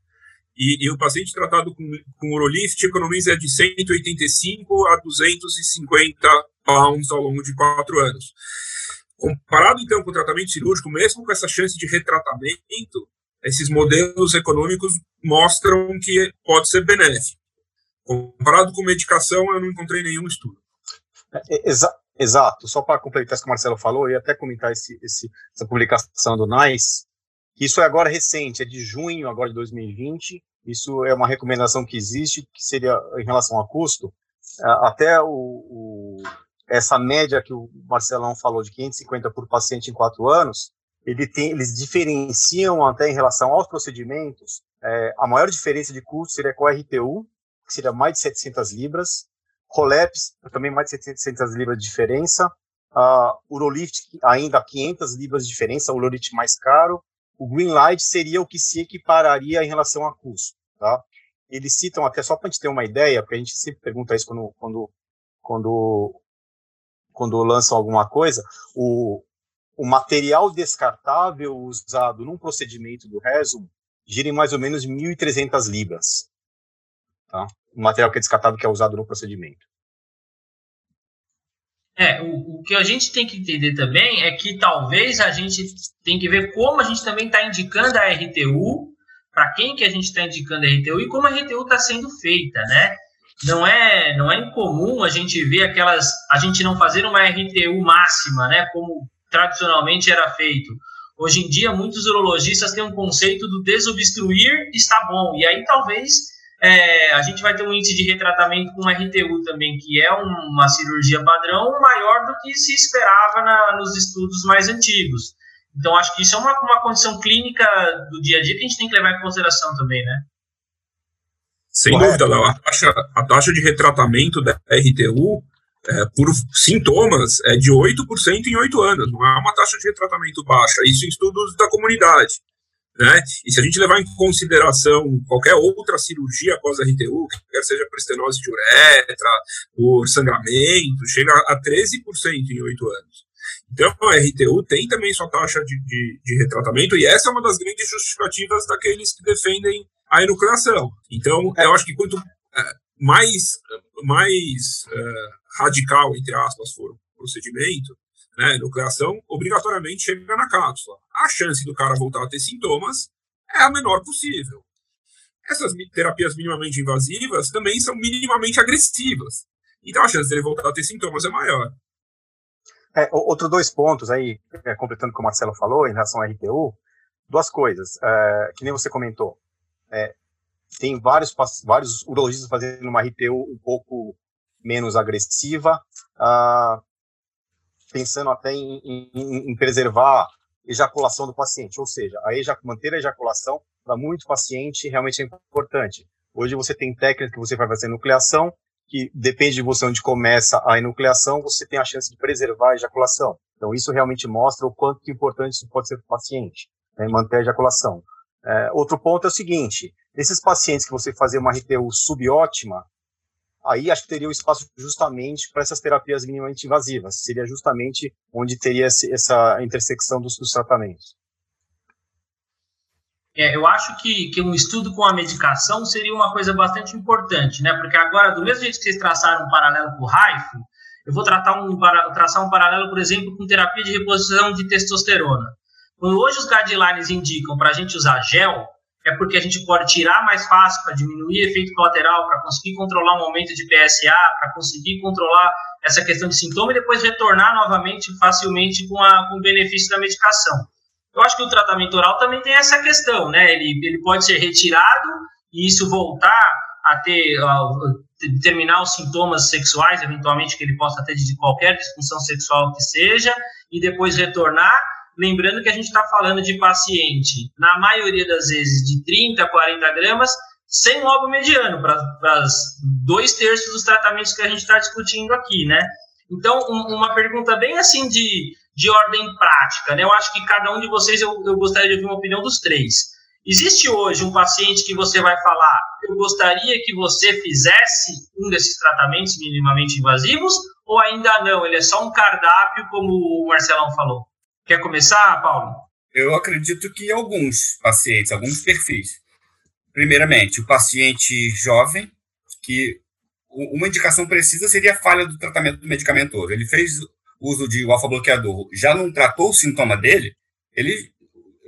C: E, e, o paciente tratado com, com Urolift economiza de 185 a 250 pounds ao longo de quatro anos. Comparado, então, com o tratamento cirúrgico, mesmo com essa chance de retratamento, esses modelos econômicos mostram que pode ser benéfico. Comparado com medicação, eu não encontrei nenhum estudo.
E: É, é, exa exato. Só para completar isso que o Marcelo falou, ia até comentar esse, esse, essa publicação do NICE, isso é agora recente, é de junho agora de 2020. Isso é uma recomendação que existe, que seria em relação a custo. Até o, o, essa média que o Marcelão falou de 550 por paciente em quatro anos, ele tem, eles diferenciam até em relação aos procedimentos. É, a maior diferença de custo seria com a RTU, que seria mais de 700 libras. Roleps, também mais de 700 libras de diferença. Uh, Urolift, ainda 500 libras de diferença, o Urolift mais caro o green light seria o que se equipararia em relação a custo, tá? Eles citam até só para a gente ter uma ideia, porque a gente sempre pergunta isso quando quando quando quando lançam alguma coisa, o, o material descartável usado num procedimento do Resum gira em mais ou menos 1.300 libras, tá? O material que é descartável que é usado no procedimento.
B: É, o, o que a gente tem que entender também é que talvez a gente tem que ver como a gente também está indicando a RTU, para quem que a gente está indicando a RTU e como a RTU está sendo feita, né? Não é, não é incomum a gente ver aquelas, a gente não fazer uma RTU máxima, né? Como tradicionalmente era feito. Hoje em dia, muitos urologistas têm um conceito do desobstruir está bom, e aí talvez é, a gente vai ter um índice de retratamento com RTU também, que é uma cirurgia padrão maior do que se esperava na, nos estudos mais antigos. Então, acho que isso é uma, uma condição clínica do dia a dia que a gente tem que levar em consideração também, né?
C: Sem dúvida, Léo. A taxa, a taxa de retratamento da RTU é, por sintomas é de 8% em 8 anos. Não é uma taxa de retratamento baixa. Isso em estudos da comunidade. Né? E se a gente levar em consideração qualquer outra cirurgia após a RTU, quer seja por estenose de uretra, por sangramento, chega a 13% em 8 anos. Então, a RTU tem também sua taxa de, de, de, retratamento, e essa é uma das grandes justificativas daqueles que defendem a enucleação. Então, eu acho que quanto é, mais, mais é, radical, entre aspas, for o procedimento, né, nucleação, obrigatoriamente chega na cápsula. A chance do cara voltar a ter sintomas é a menor possível. Essas terapias minimamente invasivas também são minimamente agressivas. Então a chance dele voltar a ter sintomas é maior.
E: É, outro dois pontos aí, é, completando o que o Marcelo falou em relação à RTU, duas coisas, é, que nem você comentou. É, tem vários, vários urologistas fazendo uma RTU um pouco menos agressiva. Uh, pensando até em, em, em preservar ejaculação do paciente, ou seja, a ejac manter a ejaculação para muito paciente realmente é importante. Hoje você tem técnica que você vai fazer nucleação, que depende de você onde começa a enucleação, você tem a chance de preservar a ejaculação. Então isso realmente mostra o quanto importante isso pode ser para o paciente, né, manter a ejaculação. É, outro ponto é o seguinte, esses pacientes que você fazer uma RTU subótima, aí acho que teria o espaço justamente para essas terapias minimamente invasivas. Seria justamente onde teria essa intersecção dos, dos tratamentos.
B: É, eu acho que, que um estudo com a medicação seria uma coisa bastante importante, né? Porque agora, do mesmo jeito que vocês traçaram um paralelo com o RAIFO, eu vou tratar um, traçar um paralelo, por exemplo, com terapia de reposição de testosterona. Quando hoje os guidelines indicam para a gente usar gel, é porque a gente pode tirar mais fácil para diminuir efeito colateral, para conseguir controlar um aumento de PSA, para conseguir controlar essa questão de sintoma e depois retornar novamente facilmente com, a, com o benefício da medicação. Eu acho que o tratamento oral também tem essa questão, né? Ele, ele pode ser retirado e isso voltar a ter, a, terminar os sintomas sexuais, eventualmente que ele possa ter de qualquer disfunção sexual que seja, e depois retornar Lembrando que a gente está falando de paciente, na maioria das vezes, de 30 a 40 gramas, sem lobo mediano, para dois terços dos tratamentos que a gente está discutindo aqui, né? Então, um, uma pergunta bem assim de, de ordem prática, né? Eu acho que cada um de vocês, eu, eu gostaria de ouvir uma opinião dos três. Existe hoje um paciente que você vai falar, eu gostaria que você fizesse um desses tratamentos minimamente invasivos, ou ainda não? Ele é só um cardápio, como o Marcelão falou. Quer começar, Paulo?
D: Eu acredito que alguns pacientes, alguns perfis. Primeiramente, o paciente jovem, que uma indicação precisa seria a falha do tratamento medicamentoso. Ele fez uso de alfa-bloqueador, já não tratou o sintoma dele, ele,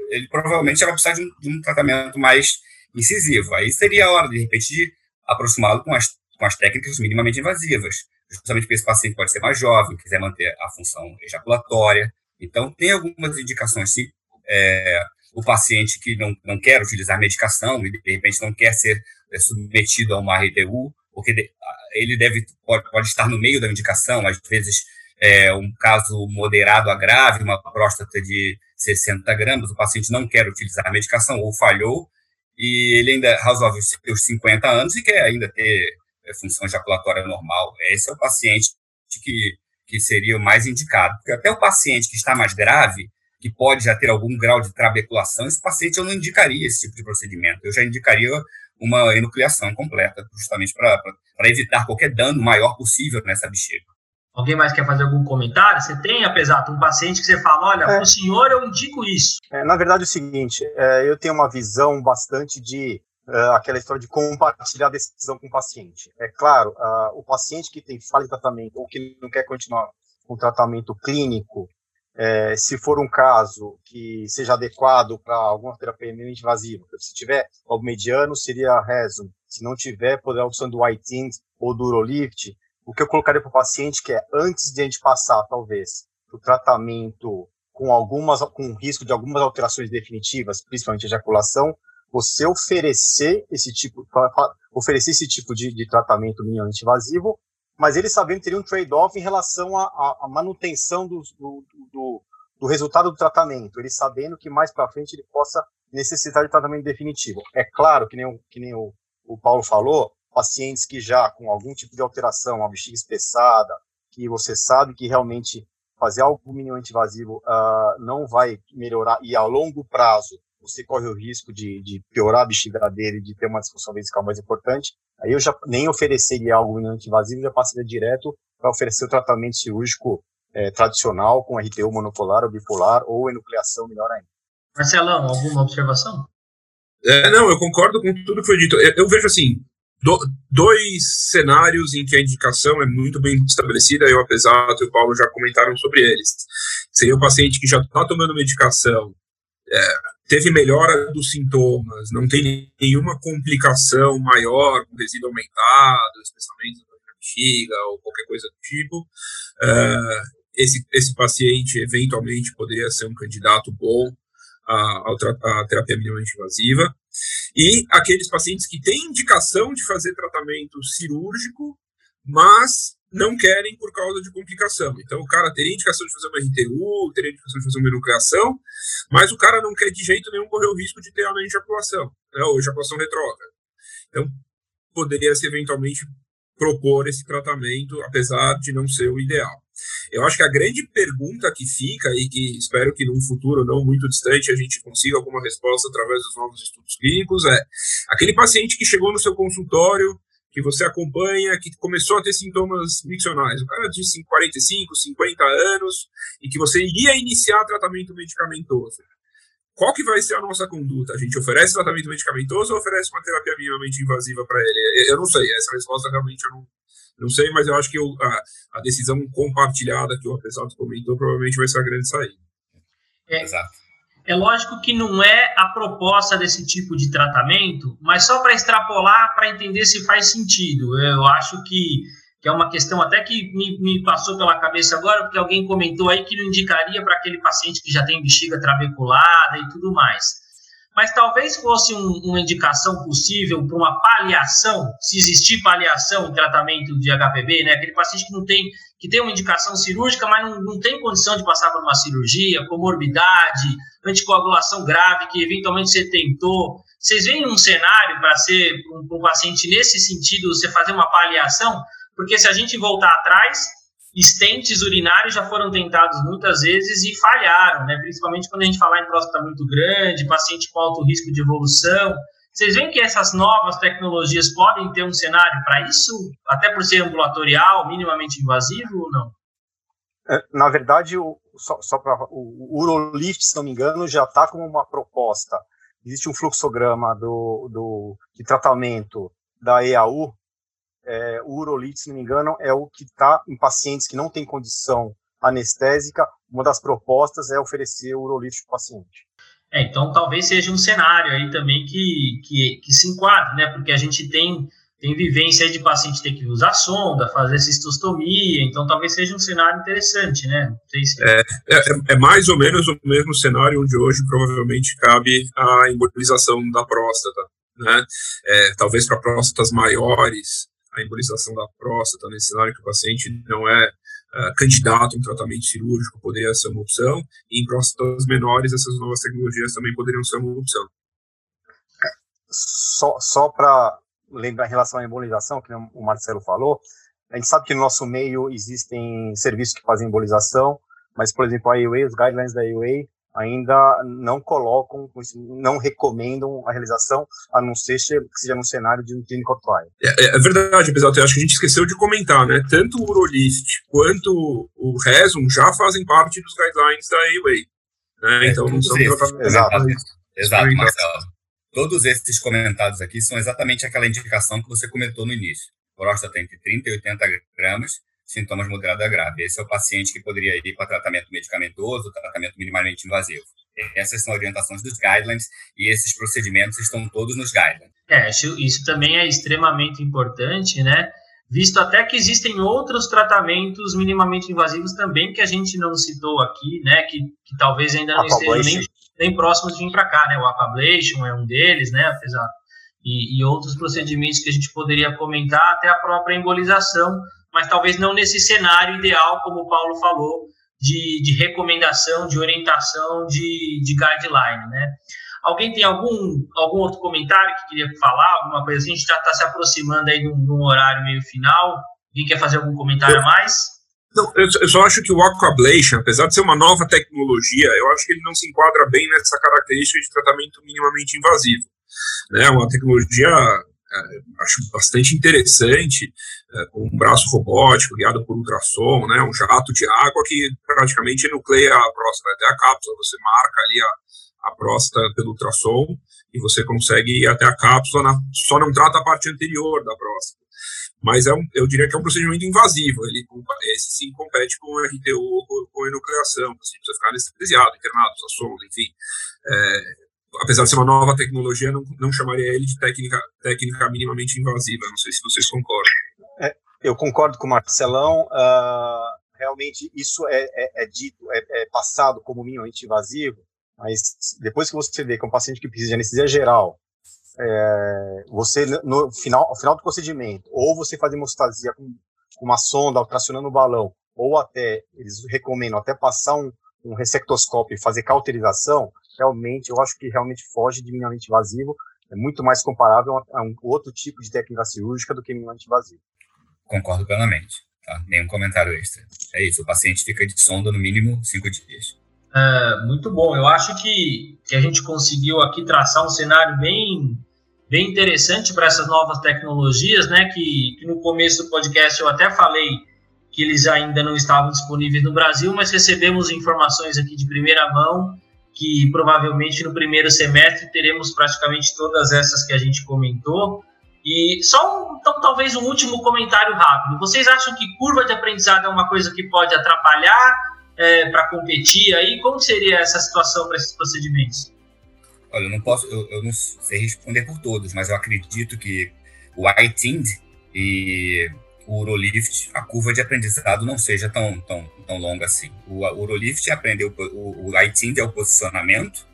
D: ele provavelmente vai precisar de um, de um, tratamento mais incisivo. Aí seria a hora, de repente, de aproximá-lo com as, com as técnicas minimamente invasivas, justamente porque esse paciente pode ser mais jovem, quiser manter a função ejaculatória. Então, tem algumas indicações, sim. É, o paciente que não, não quer utilizar medicação e, de repente, não quer ser é, submetido a uma RTU, porque ele deve pode, pode estar no meio da indicação, às vezes é, um caso moderado a grave, uma próstata de 60 gramas, o paciente não quer utilizar a medicação ou falhou, e ele ainda os seus 50 anos e quer ainda ter é, função ejaculatória normal. Esse é o paciente que, que seria o mais indicado. Porque até o paciente que está mais grave, que pode já ter algum grau de trabeculação, esse paciente eu não indicaria esse tipo de procedimento. Eu já indicaria uma enucleação completa, justamente para evitar qualquer dano maior possível nessa bexiga.
B: Alguém mais quer fazer algum comentário? Você tem, apesar de um paciente que você fala, olha, é. o senhor eu indico isso.
E: É, na verdade é o seguinte, é, eu tenho uma visão bastante de uh, aquela história de compartilhar a decisão com o paciente. É claro, uh, o paciente que tem falha de tratamento ou que não quer continuar com o tratamento clínico, é, se for um caso que seja adequado para alguma terapia invasiva, se tiver algo mediano, seria a Resum. Se não tiver, poderá opção do Whiting ou do Urolift, o que eu colocaria para o paciente que é antes de a gente passar, talvez, o tratamento com algumas com risco de algumas alterações definitivas, principalmente ejaculação, você oferecer esse tipo oferecer esse tipo de, de tratamento minimamente invasivo, mas ele sabendo teria um trade-off em relação à manutenção do, do, do, do, resultado do tratamento, ele sabendo que mais para frente ele possa necessitar de tratamento definitivo. É claro que nem, o, que nem o, o Paulo falou, pacientes que já com algum tipo de alteração, uma bexiga espessada, que você sabe que realmente fazer algo minimamente invasivo uh, não vai melhorar e a longo prazo você corre o risco de, de piorar a bexiga dele, de ter uma disfunção vesical mais importante, aí eu já nem ofereceria algo minimamente invasivo, já passaria direto para oferecer o tratamento cirúrgico é, tradicional com RTU monopolar ou bipolar ou enucleação, melhor ainda.
B: Marcelão, alguma observação?
C: É, não, eu concordo com tudo que foi dito. Eu, eu vejo assim, do, dois cenários em que a indicação é muito bem estabelecida, eu, apesar e o Paulo já comentaram sobre eles. Seria o paciente que já está tomando medicação, é, teve melhora dos sintomas, não tem nenhuma complicação maior com resíduo aumentado, especialmente na bexiga ou qualquer coisa do tipo. É, esse, esse paciente eventualmente poderia ser um candidato bom à, à terapia minimamente invasiva e aqueles pacientes que têm indicação de fazer tratamento cirúrgico, mas não querem por causa de complicação. Então, o cara teria indicação de fazer uma RTU, teria indicação de fazer uma enucleação, mas o cara não quer de jeito nenhum correr o risco de ter uma ejaculação, né, ou ejaculação retrógrada. Então, poderia se eventualmente propor esse tratamento, apesar de não ser o ideal. Eu acho que a grande pergunta que fica, e que espero que num futuro não muito distante a gente consiga alguma resposta através dos novos estudos clínicos, é aquele paciente que chegou no seu consultório, que você acompanha, que começou a ter sintomas miccionais, o cara de 45, 50 anos, e que você iria iniciar tratamento medicamentoso. Qual que vai ser a nossa conduta? A gente oferece tratamento medicamentoso ou oferece uma terapia minimamente invasiva para ele? Eu não sei, essa resposta realmente eu não, não sei, mas eu acho que eu, a, a, decisão compartilhada que o Apesato comentou provavelmente vai ser a grande saída.
B: É, Exato. É lógico que não é a proposta desse tipo de tratamento, mas só para extrapolar, para entender se faz sentido. Eu acho que, que é uma questão até que me, me, passou pela cabeça agora, porque alguém comentou aí que não indicaria para aquele paciente que já tem bexiga trabeculada e tudo mais mas talvez fosse um, uma indicação possível para uma paliação, se existir paliação em tratamento de HPV, né? Aquele paciente que não tem, que tem uma indicação cirúrgica, mas não, não tem condição de passar por uma cirurgia, comorbidade, anticoagulação grave que eventualmente você tentou. Vocês veem um cenário para ser um, um paciente nesse sentido, você fazer uma paliação? Porque se a gente voltar atrás, estentes urinários já foram tentados muitas vezes e falharam, né? principalmente quando a gente falar em próstata muito grande, paciente com alto risco de evolução, Vocês veem que essas novas tecnologias podem ter um cenário para isso, até por ser ambulatorial, minimamente invasivo ou não?
E: É, na verdade, o, só, só para o Urolift, se não me engano, já está como uma proposta. Existe um fluxograma do, do, de tratamento da EAU. É, o Urolift, se não me engano, é o que está em pacientes que não têm condição anestésica. Uma das propostas é oferecer o Urolift para o paciente.
B: É, então talvez seja um cenário aí também que, que, que se enquadre, né? Porque a gente tem, tem vivência de paciente ter que usar sonda, fazer cistostomia, então talvez seja um cenário interessante, né?
C: Se... É, é, é, mais ou menos o mesmo cenário onde hoje provavelmente cabe a embolização da próstata, né? É, talvez para próstatas maiores, a embolização da próstata, nesse cenário que o paciente não é uh, candidato a um tratamento cirúrgico poderia ser uma opção, e em próstatas menores essas novas tecnologias também poderiam ser uma opção.
E: Só, só para lembrar em relação à embolização, que o Marcelo falou, a gente sabe que no nosso meio existem serviços que fazem embolização, mas, por exemplo, a EUA, os guidelines da EUA ainda não colocam, não recomendam a realização, a não ser que seja no cenário de um clinical trial.
C: É, é, é verdade, apesar de eu acho que a gente esqueceu de comentar, né? Tanto o Urolist quanto o Resum já fazem parte dos guidelines da AWA. Né? É, então não são
D: tratamentos. Exato, exato Marcelo. Todos esses comentados aqui são exatamente aquela indicação que você comentou no início. Próstata entre 30 e 80 gramas, sintomas moderados a grave. Esse é o paciente que poderia ir para tratamento medicamentoso, tratamento minimamente invasivo. Essas são orientações dos guidelines e esses procedimentos estão todos nos guidelines.
B: É, isso, isso também é extremamente importante, né? Visto até que existem outros tratamentos minimamente invasivos também que a gente não citou aqui, né? Que, que talvez ainda não estejam nem, nem próximos de vir para cá, né? O Aquablation é um deles, né? Apesar e, e, outros procedimentos que a gente poderia comentar, até a própria embolização, mas talvez não nesse cenário ideal, como o Paulo falou, de, de recomendação, de orientação, de, de guideline, né? Alguém tem algum, algum outro comentário que queria falar, alguma coisa assim? A gente já está se aproximando aí de um, horário meio final. Alguém quer fazer algum comentário a mais?
C: Não, eu, eu, só acho que o Aquablation, apesar de ser uma nova tecnologia, eu acho que ele não se enquadra bem nessa característica de tratamento minimamente invasivo. Né? Uma tecnologia é, acho bastante interessante, é, com um braço robótico guiado por ultrassom, né, um jato de água que praticamente nucleia a próstata até a cápsula. Você marca ali a, a próstata pelo ultrassom e você consegue ir até a cápsula, na, só não trata a parte anterior da próstata. Mas é um, eu diria que é um procedimento invasivo. Ele, esse sim compete com o RTU com, com enucleação. Assim, precisa ficar anestesiado, internado, sonda, enfim. É, apesar de ser uma nova tecnologia, não, não chamaria ele de técnica, técnica minimamente invasiva. Não sei se vocês concordam.
E: Eu concordo com o Marcelão. Uh, realmente, isso é, é, é dito, é, é, passado como minimamente invasivo, mas depois que você vê que é um paciente que precisa de anestesia geral, é, você, no final, ao final do procedimento, ou você faz hemostasia com, com uma sonda ultracionando o balão, ou até, eles recomendam até passar um, um ressectoscópio e fazer cauterização, realmente, eu acho que realmente foge de minimamente invasivo, é muito mais comparável a um outro tipo de técnica cirúrgica do que minimamente invasivo.
D: Concordo plenamente. Tá? Nenhum comentário extra. É isso, o paciente fica de sonda no mínimo cinco dias.
B: É, muito bom. Eu acho que, que a gente conseguiu aqui traçar um cenário bem, bem interessante para essas novas tecnologias, né? Que, que no começo do podcast eu até falei que eles ainda não estavam disponíveis no Brasil, mas recebemos informações aqui de primeira mão que provavelmente no primeiro semestre teremos praticamente todas essas que a gente comentou. E só um, então, talvez um último comentário rápido. Vocês acham que curva de aprendizado é uma coisa que pode atrapalhar é, para competir aí? Como seria essa situação para esses procedimentos?
D: Olha, eu não posso, eu, eu, não sei responder por todos, mas eu acredito que o ITIND e o Urolift, a curva de aprendizado não seja tão, tão, tão longa assim. O Urolift aprendeu, o, o ITIND é o posicionamento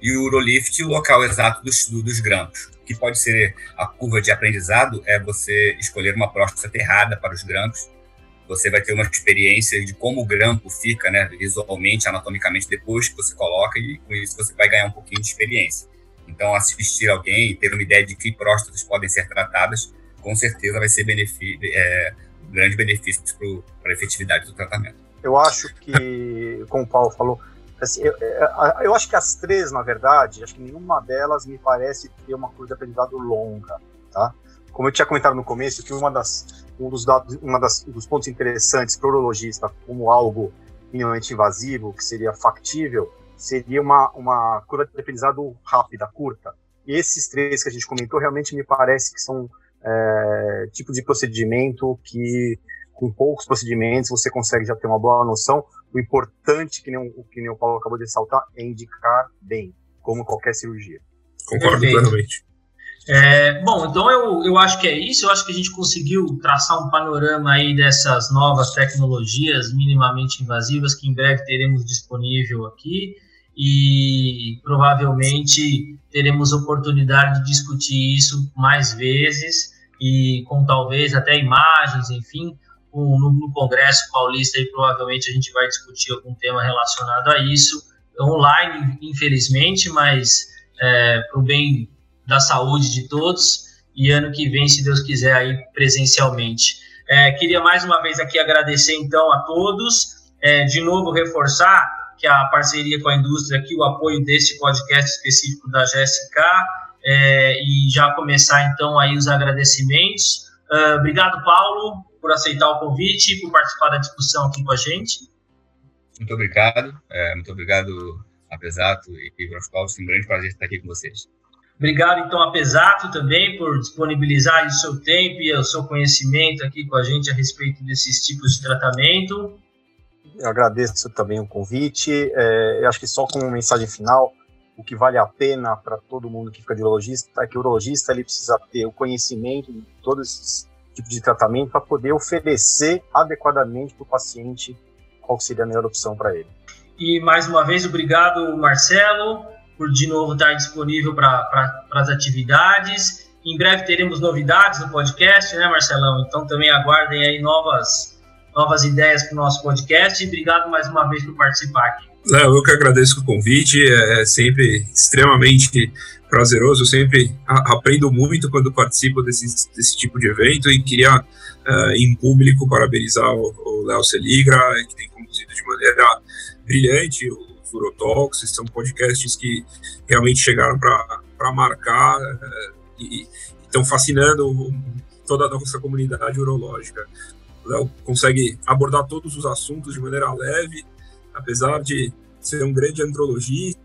D: e o Urolift o local exato dos, dos grampos. Que pode ser a curva de aprendizado é você escolher uma próstata errada para os grampos. Você vai ter uma experiência de como o grampo fica, né, visualmente, anatomicamente, depois que você coloca, e com isso você vai ganhar um pouquinho de experiência. Então, assistir alguém, ter uma ideia de que próstatas podem ser tratadas, com certeza vai ser é, um grande benefício para a efetividade do tratamento.
E: Eu acho que, como o Paulo falou, Assim, eu, é, eu, acho que as três, na verdade, acho que nenhuma delas me parece ter uma curva de aprendizado longa, tá? Como eu tinha comentado no começo, que uma das, um dos dados, uma das, dos pontos interessantes para o urologista como algo minimamente invasivo, que seria factível, seria uma, uma curva de aprendizado rápida, curta. E esses três que a gente comentou realmente me parece que são é, tipo de procedimento que com poucos procedimentos você consegue já ter uma boa noção. O importante, que nem o, que nem o Paulo acabou de ressaltar, é indicar bem, como qualquer cirurgia.
C: Concordo Perfeito. plenamente.
B: É, bom, então eu, eu acho que é isso. Eu acho que a gente conseguiu traçar um panorama aí dessas novas tecnologias minimamente invasivas que em breve teremos disponível aqui e provavelmente teremos oportunidade de discutir isso mais vezes e com talvez até imagens, enfim, no, no Congresso Paulista aí provavelmente a gente vai discutir algum tema relacionado a isso, online, infelizmente, mas é, para o bem da saúde de todos e ano que vem, se Deus quiser, aí presencialmente. É, queria mais uma vez aqui agradecer então a todos, é, de novo reforçar que a parceria com a indústria aqui, o apoio desse podcast específico da GSK, é, e já começar então aí os agradecimentos. Uh, obrigado, Paulo, por aceitar o convite e por participar da discussão aqui com a gente.
D: Muito obrigado, é, muito obrigado, Apesato e Groscovs, é um grande prazer estar aqui com vocês.
B: Obrigado, então, a Pesato também por disponibilizar o seu tempo e o seu conhecimento aqui com a gente a respeito desses tipos de tratamento.
E: Eu agradeço também o convite. É, eu acho que só como mensagem final, o que vale a pena para todo mundo que fica de urologista é que o urologista ele precisa ter o conhecimento de todos esses tipos de tratamento para poder oferecer adequadamente para o paciente qual seria a melhor opção para ele.
B: E mais uma vez, obrigado, Marcelo por de novo estar disponível para pra, as atividades. Em breve teremos novidades no podcast, né, Marcelão? Então também aguardem aí novas, novas ideias para o nosso podcast. E obrigado mais uma vez por participar aqui.
C: Léo, eu que agradeço o convite, é sempre extremamente prazeroso, eu sempre aprendo muito quando participo desse, desse tipo de evento e queria, uh, em público, parabenizar o Léo Seligra, que tem conduzido de maneira brilhante o Furotalks, são podcasts que realmente chegaram para marcar uh, e estão fascinando toda a nossa comunidade urológica. O Léo consegue abordar todos os assuntos de maneira leve, apesar de ser um grande andrologista,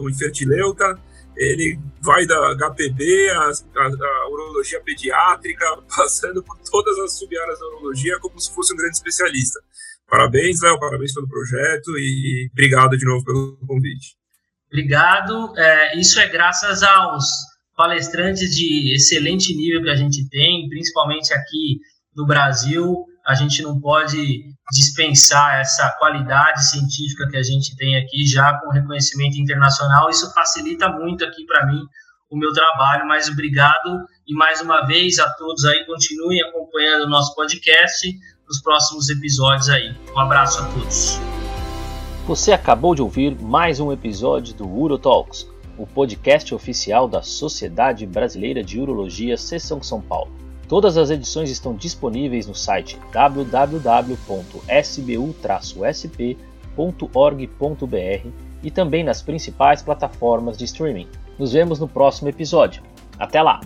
C: um infertileuta, ele vai da HPB, a, a, a, urologia pediátrica, [laughs] passando por todas as sub-áreas da urologia, como se fosse um grande especialista. Parabéns, Léo, parabéns pelo projeto e obrigado de novo pelo convite.
B: Obrigado. É, isso é graças aos palestrantes de excelente nível que a gente tem, principalmente aqui no Brasil. A gente não pode dispensar essa qualidade científica que a gente tem aqui já com reconhecimento internacional. Isso facilita muito aqui para mim o meu trabalho. Mas obrigado e mais uma vez a todos aí continuem acompanhando o nosso podcast nos próximos episódios aí. Um abraço a todos.
A: Você acabou de ouvir mais um episódio do UroTalks, o podcast oficial da Sociedade Brasileira de Urologia Seção São Paulo. Todas as edições estão disponíveis no site www.sbu-sp.org.br e também nas principais plataformas de streaming. Nos vemos no próximo episódio. Até lá!